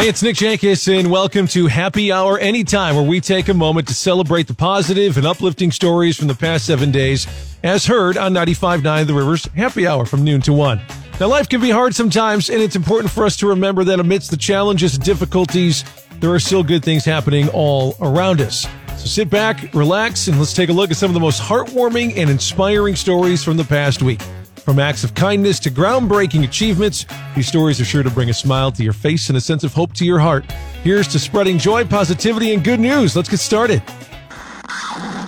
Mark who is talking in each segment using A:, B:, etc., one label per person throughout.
A: Hey, it's Nick Jakusz, and welcome to Happy Hour Anytime, where we take a moment to celebrate the positive and uplifting stories from the past seven days, as heard on 95.9 The Rivers Happy Hour from noon to 1. Now, life can be hard sometimes, and it's important for us to remember that amidst the challenges and difficulties, there are still good things happening all around us. So sit back, relax, and let's take a look at some of the most heartwarming and inspiring stories from the past week. From acts of kindness to groundbreaking achievements, these stories are sure to bring a smile to your face and a sense of hope to your heart. Here's to spreading joy, positivity, and good news. Let's get started.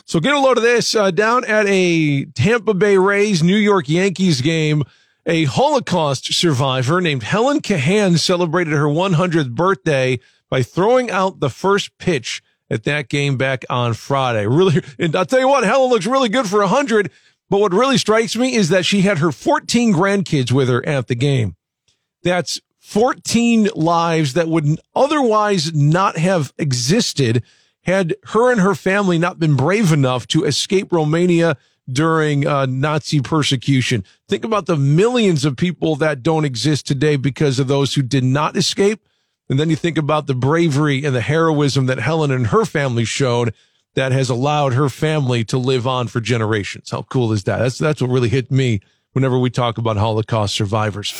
A: So get a load of this. Uh, down at a Tampa Bay Rays New York Yankees game, a Holocaust survivor named Helen Kahan celebrated her 100th birthday by throwing out the first pitch at that game back on Friday. Really, and I'll tell you what, Helen looks really good for 100. But what really strikes me is that she had her 14 grandkids with her at the game. That's 14 lives that would otherwise not have existed had her and her family not been brave enough to escape Romania during uh, Nazi persecution. Think about the millions of people that don't exist today because of those who did not escape. And then you think about the bravery and the heroism that Helen and her family showed that has allowed her family to live on for generations. How cool is that? That's, that's what really hit me whenever we talk about Holocaust survivors.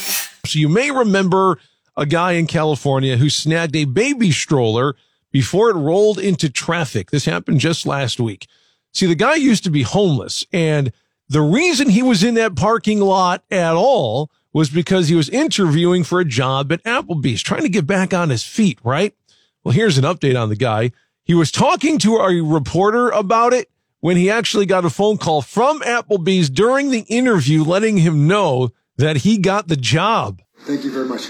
A: So you may remember a guy in California who snagged a baby stroller before it rolled into traffic. This happened just last week. See, the guy used to be homeless and the reason he was in that parking lot at all was because he was interviewing for a job at Applebee's, trying to get back on his feet, right? Well, here's an update on the guy. He was talking to a reporter about it when he actually got a phone call from Applebee's during the interview, letting him know that he got the job.
B: Thank you very much.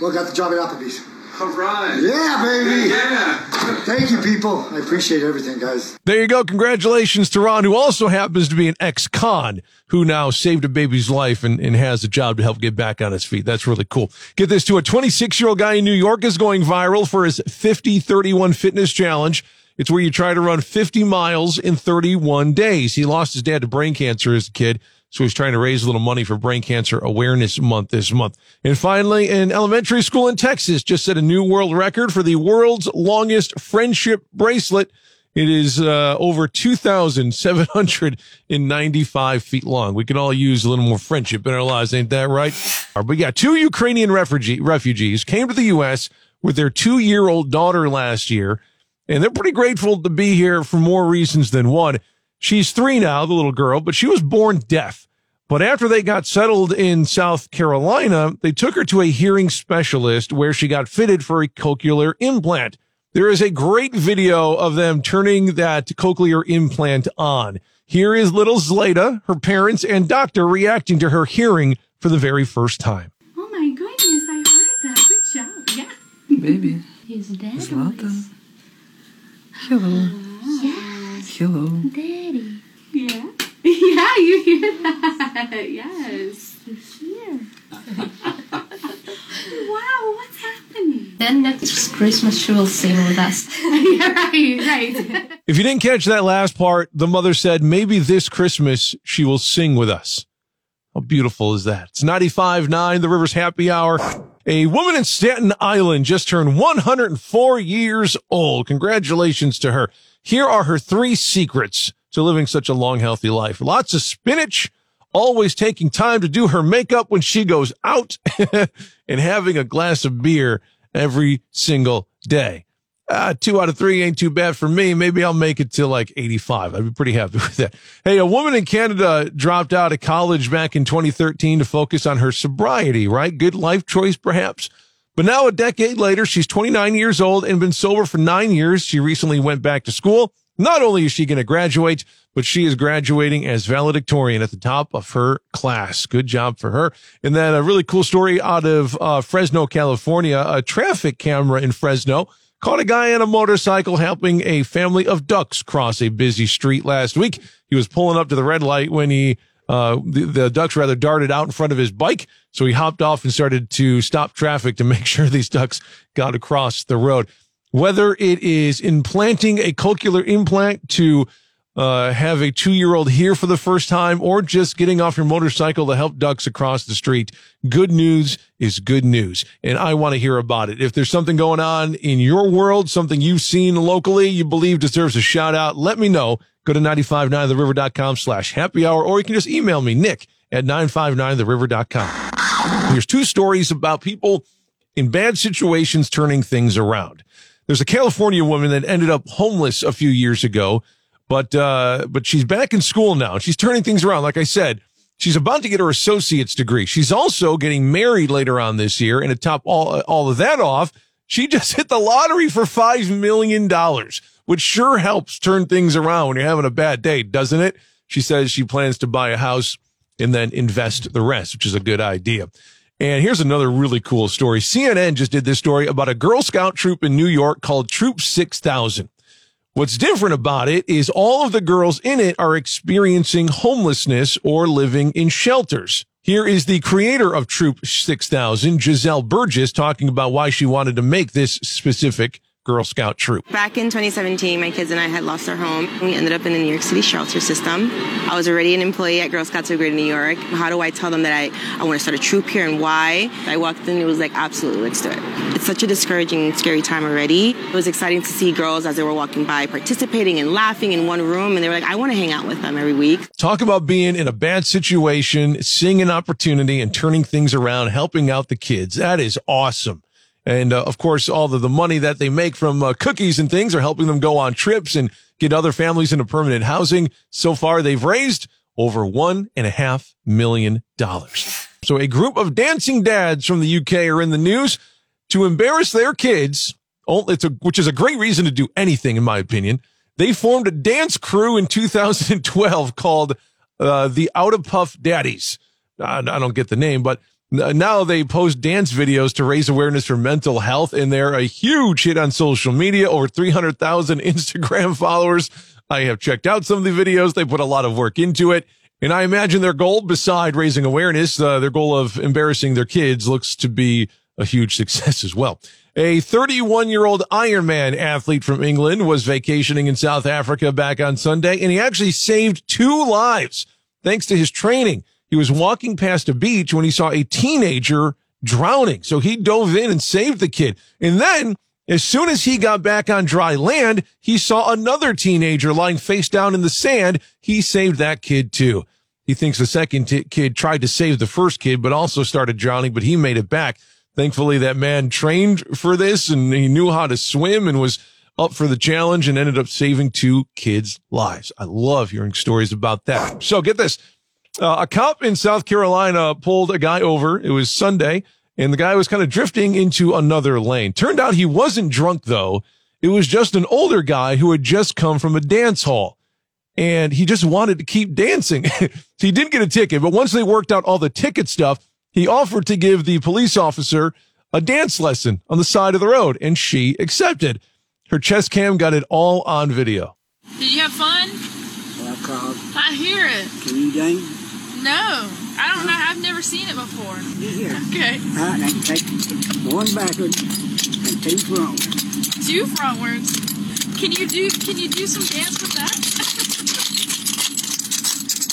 B: Well, got the job at Applebee's.
C: All right.
B: Yeah, baby.
C: Yeah.
B: Thank you, people. I appreciate everything, guys.
A: There you go. Congratulations to Ron, who also happens to be an ex-con who now saved a baby's life and, and has a job to help get back on his feet. That's really cool. Get this to a 26 year old guy in New York is going viral for his 50 31 fitness challenge. It's where you try to run 50 miles in 31 days. He lost his dad to brain cancer as a kid. So he's trying to raise a little money for Brain Cancer Awareness Month this month. And finally, an elementary school in Texas just set a new world record for the world's longest friendship bracelet. It is uh, over 2,795 feet long. We can all use a little more friendship in our lives, ain't that right? But yeah, two Ukrainian refugee, refugees came to the U.S. with their two year old daughter last year, and they're pretty grateful to be here for more reasons than one. She's three now, the little girl, but she was born deaf. But after they got settled in South Carolina, they took her to a hearing specialist where she got fitted for a cochlear implant. There is a great video of them turning that cochlear implant on. Here is little Zlata, her parents and doctor reacting to her hearing for the very first time.
D: Oh my goodness, I heard that. Good job. Yeah.
E: Baby,
D: His dad
E: Zlata.
D: was.
E: hello,
D: Yes.
E: Hello.
D: Daddy. Yeah. Yeah, you hear that? Yes. Here. wow, what's happening?
F: Then next Christmas she will sing with us.
D: yeah, right, right.
A: If you didn't catch that last part, the mother said, maybe this Christmas she will sing with us. How beautiful is that? It's 95.9, the Rivers Happy Hour. A woman in Staten Island just turned 104 years old. Congratulations to her. Here are her three secrets to living such a long, healthy life. Lots of spinach, always taking time to do her makeup when she goes out, and having a glass of beer every single day. Uh, two out of three ain't too bad for me. Maybe I'll make it to like 85. I'd be pretty happy with that. Hey, a woman in Canada dropped out of college back in 2013 to focus on her sobriety, right? Good life choice, perhaps. But now a decade later, she's 29 years old and been sober for nine years. She recently went back to school. Not only is she going to graduate, but she is graduating as valedictorian at the top of her class. Good job for her. And then a really cool story out of uh, Fresno, California. A traffic camera in Fresno caught a guy on a motorcycle helping a family of ducks cross a busy street last week. He was pulling up to the red light when he uh, the, the ducks rather darted out in front of his bike. So he hopped off and started to stop traffic to make sure these ducks got across the road. Whether it is implanting a cochlear implant to uh, have a two year old here for the first time or just getting off your motorcycle to help ducks across the street. Good news is good news. And I want to hear about it. If there's something going on in your world, something you've seen locally you believe deserves a shout out, let me know. Go to 959theriver.com slash happy hour, or you can just email me, Nick at 959theriver.com. Here's two stories about people in bad situations turning things around. There's a California woman that ended up homeless a few years ago, but, uh, but she's back in school now. She's turning things around. Like I said, she's about to get her associate's degree. She's also getting married later on this year. And to top all, all of that off, she just hit the lottery for $5 million, which sure helps turn things around when you're having a bad day, doesn't it? She says she plans to buy a house and then invest the rest, which is a good idea. And here's another really cool story. CNN just did this story about a Girl Scout troop in New York called Troop 6000. What's different about it is all of the girls in it are experiencing homelessness or living in shelters. Here is the creator of Troop 6000, Giselle Burgess, talking about why she wanted to make this specific Girl Scout troop.
C: Back in 2017, my kids and I had lost our home. We ended up in the New York City shelter system. I was already an employee at Girl Scouts of Greater New York. How do I tell them that I, I want to start a troop here and why? I walked in and it was like, absolutely, let's do it. It's such a discouraging, scary time already. It was exciting to see girls as they were walking by participating and laughing in one room. And they were like, I want to hang out with them every week.
A: Talk about being in a bad situation, seeing an opportunity and turning things around, helping out the kids. That is awesome. And uh, of course, all of the money that they make from uh, cookies and things are helping them go on trips and get other families into permanent housing. So far, they've raised over one and a half million dollars. So a group of dancing dads from the UK are in the news to embarrass their kids. It's a, which is a great reason to do anything, in my opinion. They formed a dance crew in 2012 called uh, the Out of Puff Daddies. I don't get the name, but now they post dance videos to raise awareness for mental health, and they're a huge hit on social media. Over 300,000 Instagram followers. I have checked out some of the videos. They put a lot of work into it. And I imagine their goal, beside raising awareness, uh, their goal of embarrassing their kids looks to be a huge success as well. A 31 year old Ironman athlete from England was vacationing in South Africa back on Sunday, and he actually saved two lives thanks to his training. He was walking past a beach when he saw a teenager drowning. So he dove in and saved the kid. And then as soon as he got back on dry land, he saw another teenager lying face down in the sand. He saved that kid too. He thinks the second t- kid tried to save the first kid, but also started drowning, but he made it back. Thankfully, that man trained for this and he knew how to swim and was up for the challenge and ended up saving two kids' lives. I love hearing stories about that. So get this. Uh, a cop in South Carolina pulled a guy over. It was Sunday and the guy was kind of drifting into another lane. Turned out he wasn't drunk though. It was just an older guy who had just come from a dance hall and he just wanted to keep dancing. so he didn't get a ticket, but once they worked out all the ticket stuff, he offered to give the police officer a dance lesson on the side of the road and she accepted. Her chest cam got it all on video.
G: Did you have fun? I hear it.
H: Can you dance?
G: No, I don't know. I've never seen it before.
H: Here.
G: Okay.
H: All right, I can take one backward and two frontwards.
G: Two frontwards. Can you do? Can you do some dance with that?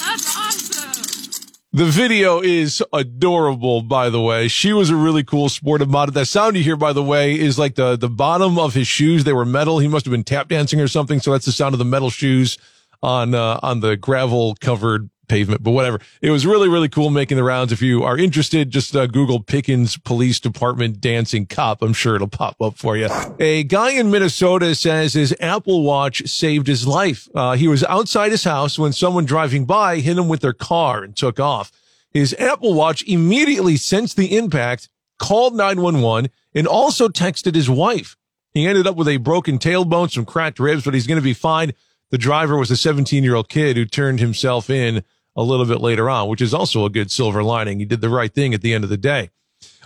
G: That's awesome.
A: The video is adorable, by the way. She was a really cool sport about it. That sound you hear, by the way, is like the, the bottom of his shoes. They were metal. He must have been tap dancing or something. So that's the sound of the metal shoes on, uh, on the gravel covered pavement, but whatever. It was really, really cool making the rounds. If you are interested, just uh, Google Pickens Police Department dancing cop. I'm sure it'll pop up for you. A guy in Minnesota says his Apple Watch saved his life. Uh, he was outside his house when someone driving by hit him with their car and took off. His Apple Watch immediately sensed the impact, called 911, and also texted his wife. He ended up with a broken tailbone, some cracked ribs, but he's going to be fine. The driver was a 17 year old kid who turned himself in a little bit later on, which is also a good silver lining. He did the right thing at the end of the day.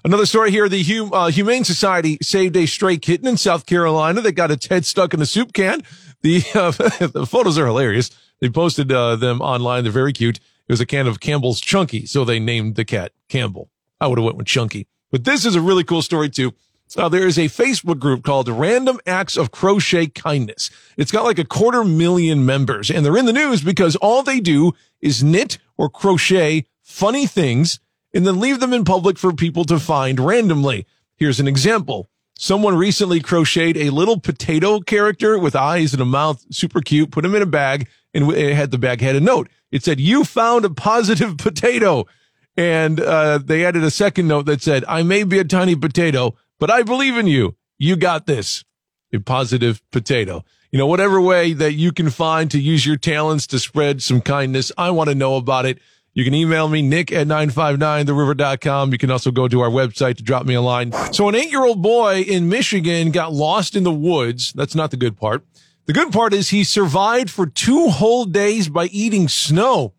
A: Another story here. The hum, uh, Humane Society saved a stray kitten in South Carolina that got its head stuck in a soup can. The, uh, the photos are hilarious. They posted uh, them online. They're very cute. It was a can of Campbell's Chunky, so they named the cat Campbell. I would have went with Chunky. But this is a really cool story too. Uh, there is a Facebook group called Random Acts of Crochet Kindness. It's got like a quarter million members and they're in the news because all they do is knit or crochet funny things and then leave them in public for people to find randomly. Here's an example. Someone recently crocheted a little potato character with eyes and a mouth, super cute, put him in a bag and it had the bag had a note. It said, you found a positive potato. And uh, they added a second note that said, I may be a tiny potato, but I believe in you. You got this. A positive potato. You know, whatever way that you can find to use your talents to spread some kindness, I want to know about it. You can email me, nick at 959theriver.com. You can also go to our website to drop me a line. So an eight-year-old boy in Michigan got lost in the woods. That's not the good part. The good part is he survived for two whole days by eating snow.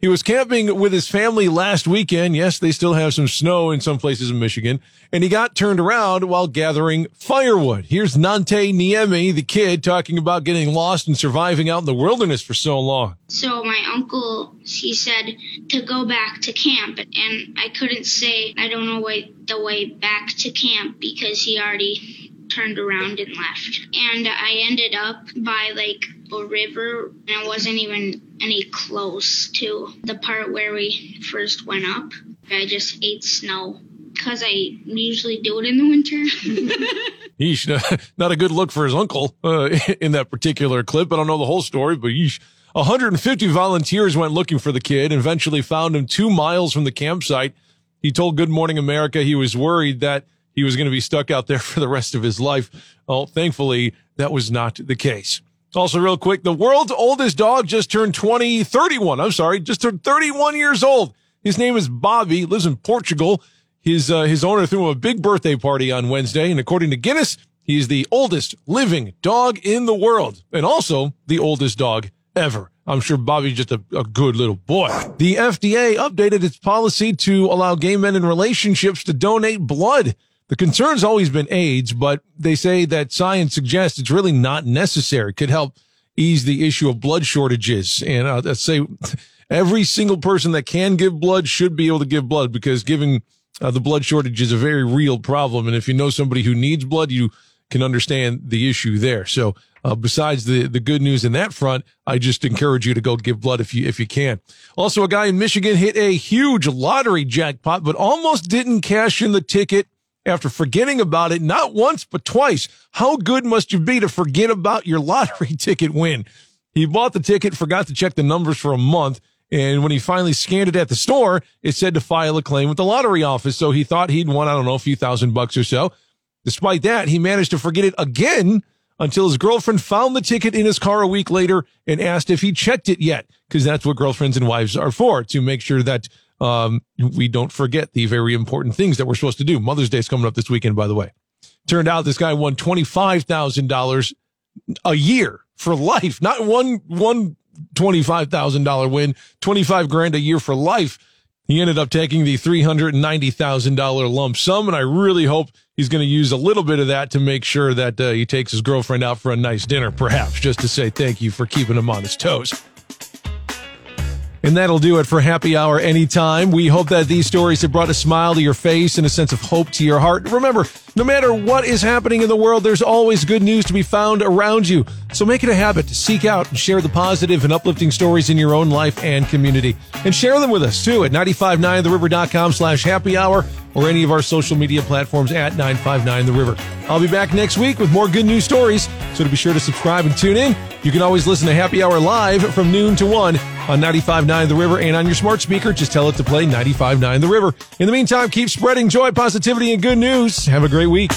A: He was camping with his family last weekend. Yes, they still have some snow in some places in Michigan. And he got turned around while gathering firewood. Here's Nante Niemi, the kid, talking about getting lost and surviving out in the wilderness for so long.
I: So my uncle, he said to go back to camp. And I couldn't say, I don't know the way back to camp because he already turned around and left. And I ended up by like a river and it wasn't even any close to the part where we first went up. I just ate snow because I usually do it in the winter.
A: Yeesh, not a good look for his uncle uh, in that particular clip. I don't know the whole story, but yeesh. 150 volunteers went looking for the kid and eventually found him two miles from the campsite. He told Good Morning America he was worried that he was going to be stuck out there for the rest of his life. Well, thankfully, that was not the case. Also, real quick, the world's oldest dog just turned 20, 31. I'm sorry, just turned 31 years old. His name is Bobby, lives in Portugal. His, uh, his owner threw him a big birthday party on Wednesday. And according to Guinness, he is the oldest living dog in the world and also the oldest dog ever. I'm sure Bobby's just a, a good little boy. The FDA updated its policy to allow gay men in relationships to donate blood. The concern's always been AIDS, but they say that science suggests it's really not necessary. It could help ease the issue of blood shortages. And uh, let's say every single person that can give blood should be able to give blood because giving uh, the blood shortage is a very real problem. And if you know somebody who needs blood, you can understand the issue there. So, uh, besides the, the good news in that front, I just encourage you to go give blood if you, if you can. Also, a guy in Michigan hit a huge lottery jackpot, but almost didn't cash in the ticket after forgetting about it not once, but twice. How good must you be to forget about your lottery ticket win? He bought the ticket, forgot to check the numbers for a month. And when he finally scanned it at the store, it said to file a claim with the lottery office. So he thought he'd won, I don't know, a few thousand bucks or so. Despite that, he managed to forget it again until his girlfriend found the ticket in his car a week later and asked if he checked it yet. Cause that's what girlfriends and wives are for, to make sure that um, we don't forget the very important things that we're supposed to do. Mother's Day is coming up this weekend, by the way. Turned out this guy won $25,000 a year for life, not one, one $25,000 win, 25 grand a year for life. He ended up taking the $390,000 lump sum. And I really hope he's going to use a little bit of that to make sure that uh, he takes his girlfriend out for a nice dinner, perhaps just to say thank you for keeping him on his toes. And that'll do it for happy hour anytime. We hope that these stories have brought a smile to your face and a sense of hope to your heart. Remember, no matter what is happening in the world, there's always good news to be found around you. So make it a habit to seek out and share the positive and uplifting stories in your own life and community. And share them with us too at 959theriver.com slash happy hour or any of our social media platforms at 959 The River. I'll be back next week with more good news stories. So to be sure to subscribe and tune in, you can always listen to Happy Hour live from noon to 1 on 95.9 The River and on your smart speaker. Just tell it to play 95.9 The River. In the meantime, keep spreading joy, positivity, and good news. Have a great week.